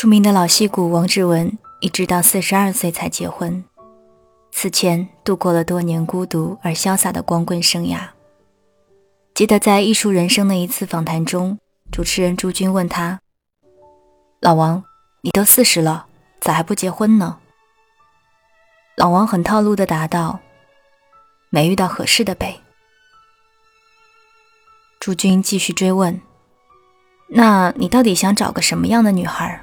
著名的老戏骨王志文一直到四十二岁才结婚，此前度过了多年孤独而潇洒的光棍生涯。记得在《艺术人生》的一次访谈中，主持人朱军问他：“老王，你都四十了，咋还不结婚呢？”老王很套路的答道：“没遇到合适的呗。”朱军继续追问：“那你到底想找个什么样的女孩？”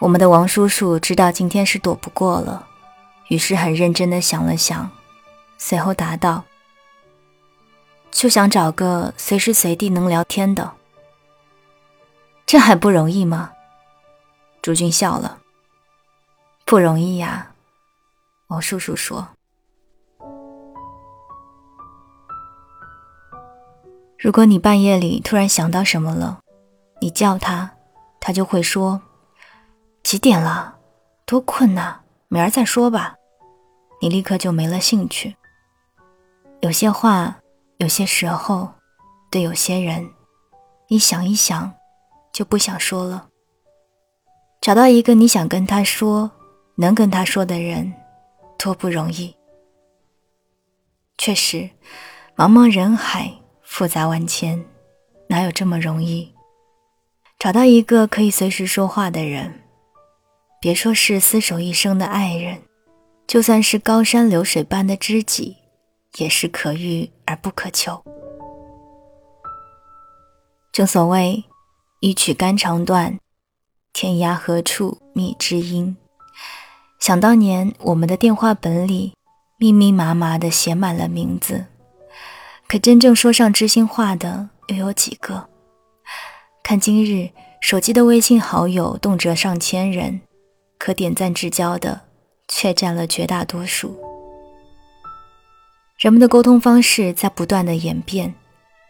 我们的王叔叔知道今天是躲不过了，于是很认真的想了想，随后答道。就想找个随时随地能聊天的，这还不容易吗？朱军笑了，不容易呀。王叔叔说：“如果你半夜里突然想到什么了，你叫他，他就会说：几点了？多困呐，明儿再说吧。你立刻就没了兴趣。有些话。”有些时候，对有些人，你想一想，就不想说了。找到一个你想跟他说、能跟他说的人，多不容易。确实，茫茫人海，复杂万千，哪有这么容易？找到一个可以随时说话的人，别说是厮守一生的爱人，就算是高山流水般的知己。也是可遇而不可求。正所谓“一曲肝肠断，天涯何处觅知音”。想当年，我们的电话本里密密麻麻的写满了名字，可真正说上知心话的又有几个？看今日手机的微信好友动辄上千人，可点赞之交的却占了绝大多数。人们的沟通方式在不断的演变，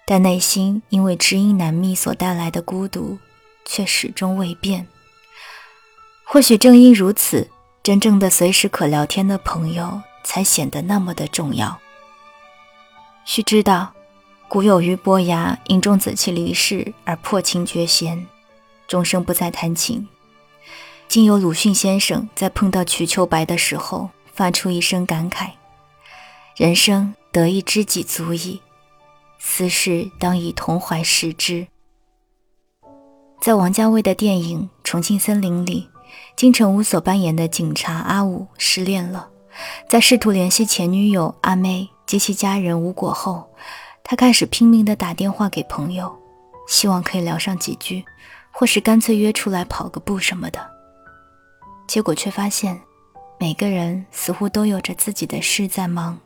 但内心因为知音难觅所带来的孤独，却始终未变。或许正因如此，真正的随时可聊天的朋友才显得那么的重要。须知道，古有俞伯牙因钟子期离世而破琴绝弦，终生不再弹琴；竟有鲁迅先生在碰到瞿秋白的时候，发出一声感慨。人生得一知己足矣，斯事当以同怀视之。在王家卫的电影《重庆森林》里，金城武所扮演的警察阿武失恋了，在试图联系前女友阿妹及其家人无果后，他开始拼命地打电话给朋友，希望可以聊上几句，或是干脆约出来跑个步什么的。结果却发现，每个人似乎都有着自己的事在忙。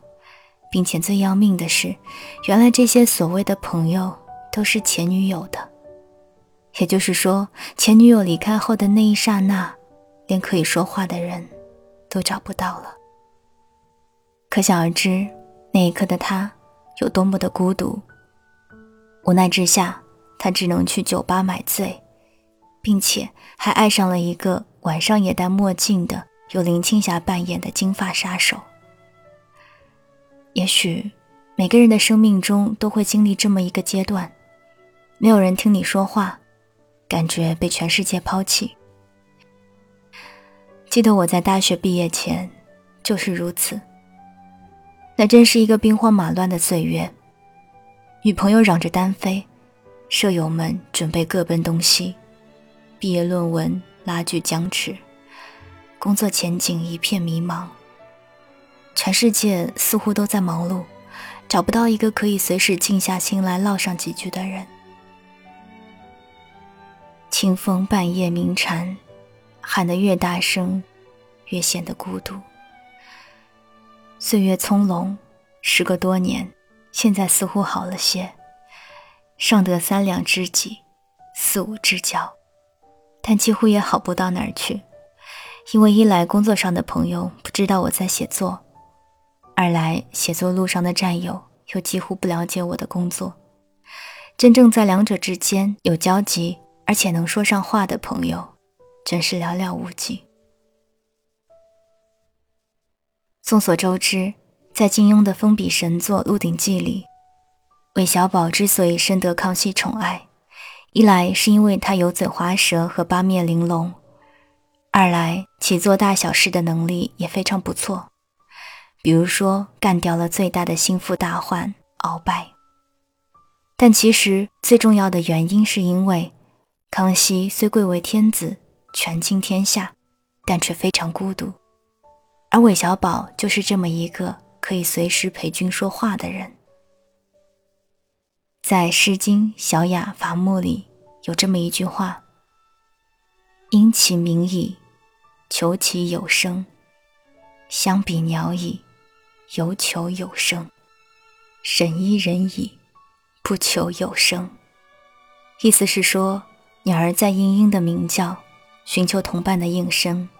并且最要命的是，原来这些所谓的朋友都是前女友的，也就是说，前女友离开后的那一刹那，连可以说话的人都找不到了。可想而知，那一刻的他有多么的孤独。无奈之下，他只能去酒吧买醉，并且还爱上了一个晚上也戴墨镜的，由林青霞扮演的金发杀手。也许每个人的生命中都会经历这么一个阶段，没有人听你说话，感觉被全世界抛弃。记得我在大学毕业前就是如此，那真是一个兵荒马乱的岁月，女朋友嚷着单飞，舍友们准备各奔东西，毕业论文拉锯僵持，工作前景一片迷茫。全世界似乎都在忙碌，找不到一个可以随时静下心来唠上几句的人。清风半夜鸣蝉，喊得越大声，越显得孤独。岁月葱茏，时隔多年，现在似乎好了些，尚得三两知己，四五知交，但几乎也好不到哪儿去，因为一来工作上的朋友不知道我在写作。二来，写作路上的战友又几乎不了解我的工作，真正在两者之间有交集而且能说上话的朋友，真是寥寥无几。众所周知，在金庸的封笔神作《鹿鼎记》里，韦小宝之所以深得康熙宠爱，一来是因为他油嘴滑舌和八面玲珑，二来其做大小事的能力也非常不错。比如说，干掉了最大的心腹大患鳌拜。但其实最重要的原因是因为，康熙虽贵为天子，权倾天下，但却非常孤独。而韦小宝就是这么一个可以随时陪君说话的人。在《诗经·小雅·伐木》里有这么一句话：“因其鸣矣，求其有声；相比鸟矣。”有求有生，神医人矣，不求有生。意思是说，鸟儿在嘤嘤的鸣叫，寻求同伴的应声，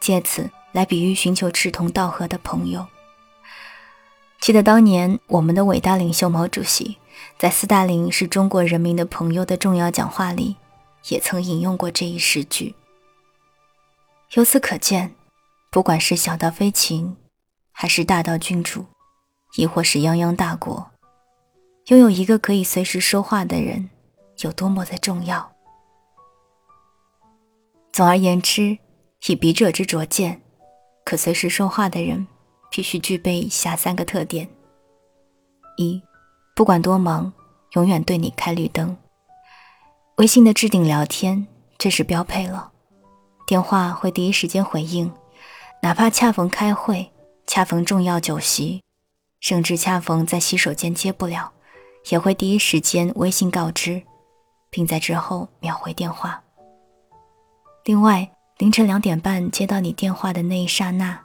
借此来比喻寻求志同道合的朋友。记得当年我们的伟大领袖毛主席在斯大林是中国人民的朋友的重要讲话里，也曾引用过这一诗句。由此可见，不管是小到飞禽。还是大到君主，亦或是泱泱大国，拥有一个可以随时说话的人，有多么的重要。总而言之，以笔者之拙见，可随时说话的人，必须具备以下三个特点：一，不管多忙，永远对你开绿灯。微信的置顶聊天，这是标配了；电话会第一时间回应，哪怕恰逢开会。恰逢重要酒席，甚至恰逢在洗手间接不了，也会第一时间微信告知，并在之后秒回电话。另外，凌晨两点半接到你电话的那一刹那，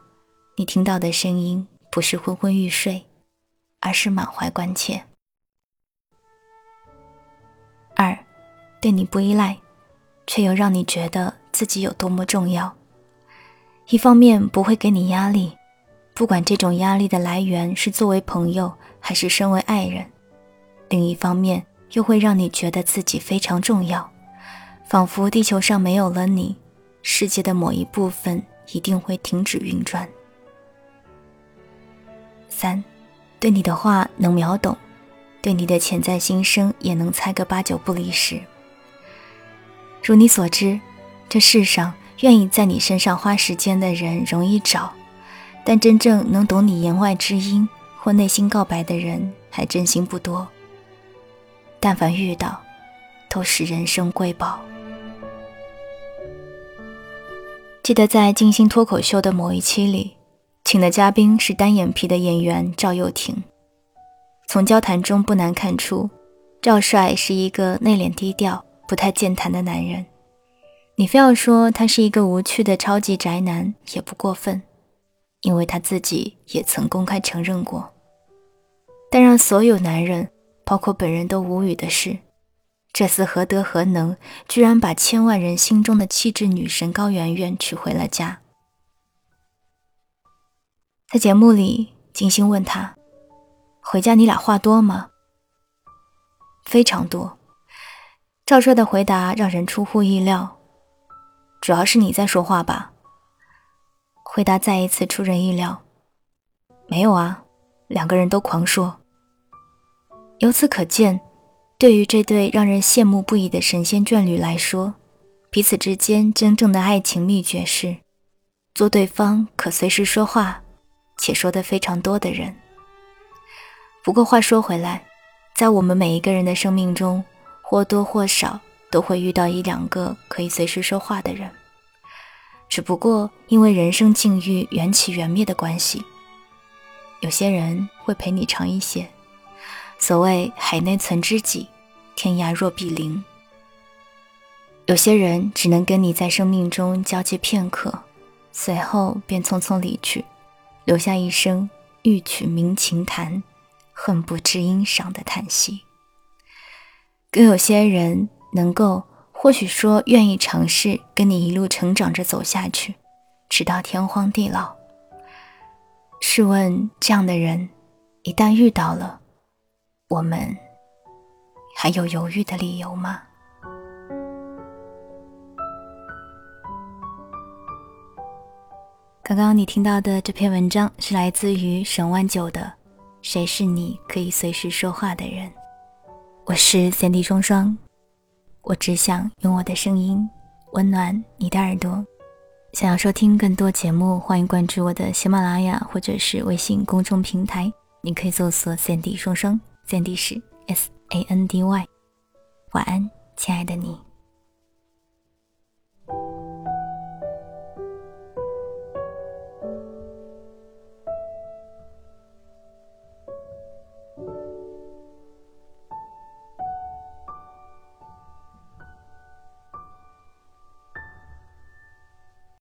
你听到的声音不是昏昏欲睡，而是满怀关切。对你不依赖，却又让你觉得自己有多么重要。一方面不会给你压力。不管这种压力的来源是作为朋友还是身为爱人，另一方面又会让你觉得自己非常重要，仿佛地球上没有了你，世界的某一部分一定会停止运转。三，对你的话能秒懂，对你的潜在心声也能猜个八九不离十。如你所知，这世上愿意在你身上花时间的人容易找。但真正能懂你言外之音或内心告白的人，还真心不多。但凡遇到，都是人生瑰宝。记得在《金星脱口秀》的某一期里，请的嘉宾是单眼皮的演员赵又廷。从交谈中不难看出，赵帅是一个内敛低调、不太健谈的男人。你非要说他是一个无趣的超级宅男，也不过分。因为他自己也曾公开承认过，但让所有男人，包括本人都无语的是，这厮何德何能，居然把千万人心中的气质女神高圆圆娶回了家。在节目里，金星问他：“回家你俩话多吗？”非常多。赵帅的回答让人出乎意料：“主要是你在说话吧。”回答再一次出人意料，没有啊，两个人都狂说。由此可见，对于这对让人羡慕不已的神仙眷侣来说，彼此之间真正的爱情秘诀是，做对方可随时说话，且说的非常多的人。不过话说回来，在我们每一个人的生命中，或多或少都会遇到一两个可以随时说话的人。只不过因为人生境遇缘起缘灭的关系，有些人会陪你长一些。所谓海内存知己，天涯若比邻。有些人只能跟你在生命中交接片刻，随后便匆匆离去，留下一声欲取鸣琴弹，恨不知音赏的叹息。更有些人能够。或许说愿意尝试跟你一路成长着走下去，直到天荒地老。试问这样的人，一旦遇到了，我们还有犹豫的理由吗？刚刚你听到的这篇文章是来自于沈万九的《谁是你可以随时说话的人》，我是三 D 双双。我只想用我的声音温暖你的耳朵。想要收听更多节目，欢迎关注我的喜马拉雅或者是微信公众平台。你可以搜索 “Sandy 双双三 D 是 S A N D Y。晚安，亲爱的你。